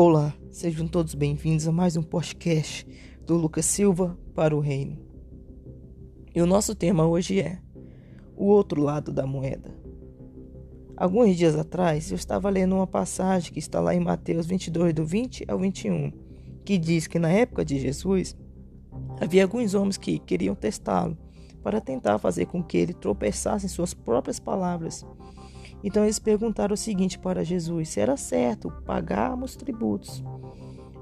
Olá, sejam todos bem-vindos a mais um podcast do Lucas Silva para o Reino. E o nosso tema hoje é o outro lado da moeda. Alguns dias atrás eu estava lendo uma passagem que está lá em Mateus 22, do 20 ao 21, que diz que na época de Jesus havia alguns homens que queriam testá-lo para tentar fazer com que ele tropeçasse em suas próprias palavras então eles perguntaram o seguinte para Jesus: se era certo pagarmos tributos.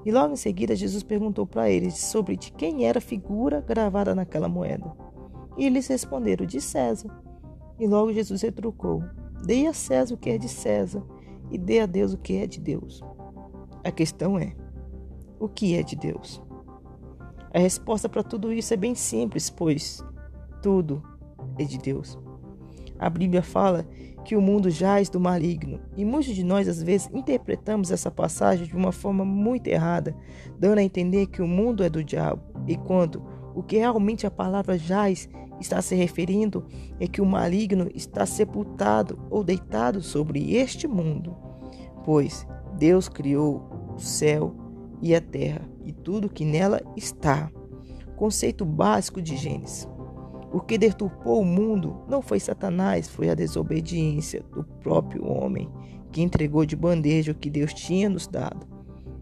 E logo em seguida Jesus perguntou para eles sobre de quem era a figura gravada naquela moeda. E eles responderam: de César. E logo Jesus retrucou: Dê a César o que é de César e dê a Deus o que é de Deus. A questão é: o que é de Deus? A resposta para tudo isso é bem simples, pois tudo é de Deus. A Bíblia fala que o mundo jaz do maligno, e muitos de nós às vezes interpretamos essa passagem de uma forma muito errada, dando a entender que o mundo é do diabo, e quando o que realmente a palavra jaz está se referindo é que o maligno está sepultado ou deitado sobre este mundo, pois Deus criou o céu e a terra e tudo que nela está. Conceito básico de Gênesis. O que deturpou o mundo não foi Satanás, foi a desobediência do próprio homem, que entregou de bandeja o que Deus tinha nos dado.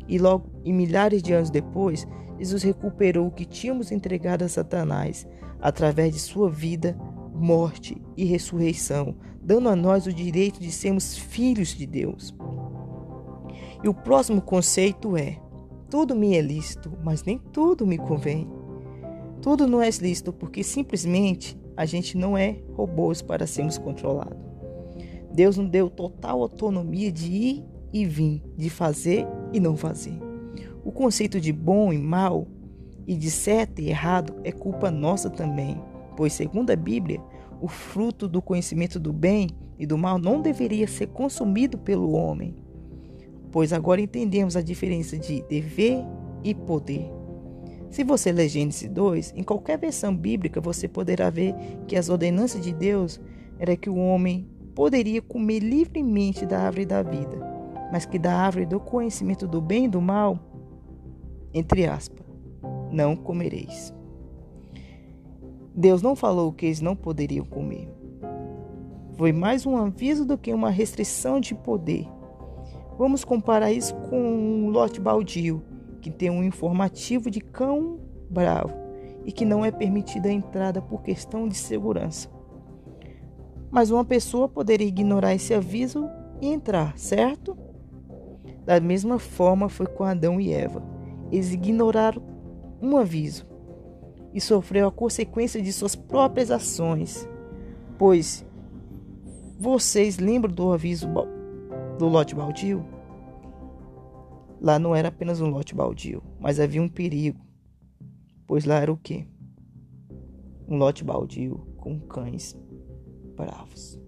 E logo, e milhares de anos depois, Jesus recuperou o que tínhamos entregado a Satanás, através de sua vida, morte e ressurreição, dando a nós o direito de sermos filhos de Deus. E o próximo conceito é: tudo me é lícito, mas nem tudo me convém. Tudo não é lícito porque simplesmente a gente não é robôs para sermos controlados. Deus nos deu total autonomia de ir e vir, de fazer e não fazer. O conceito de bom e mal e de certo e errado é culpa nossa também, pois, segundo a Bíblia, o fruto do conhecimento do bem e do mal não deveria ser consumido pelo homem, pois agora entendemos a diferença de dever e poder. Se você ler Gênesis 2, em qualquer versão bíblica você poderá ver que as ordenanças de Deus era que o homem poderia comer livremente da árvore da vida, mas que da árvore do conhecimento do bem e do mal, entre aspas, não comereis. Deus não falou que eles não poderiam comer. Foi mais um aviso do que uma restrição de poder. Vamos comparar isso com um lote baldio que tem um informativo de cão bravo e que não é permitida a entrada por questão de segurança. Mas uma pessoa poderia ignorar esse aviso e entrar, certo? Da mesma forma foi com Adão e Eva. Eles ignoraram um aviso e sofreu a consequência de suas próprias ações. Pois vocês lembram do aviso do lote baldio? Lá não era apenas um lote baldio, mas havia um perigo, pois lá era o quê? Um lote baldio com cães bravos.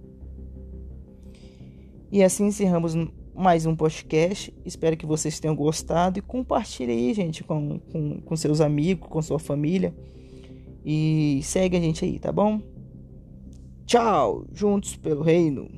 E assim encerramos mais um podcast. Espero que vocês tenham gostado e compartilhe aí, gente, com, com, com seus amigos, com sua família. E segue a gente aí, tá bom? Tchau, juntos pelo reino.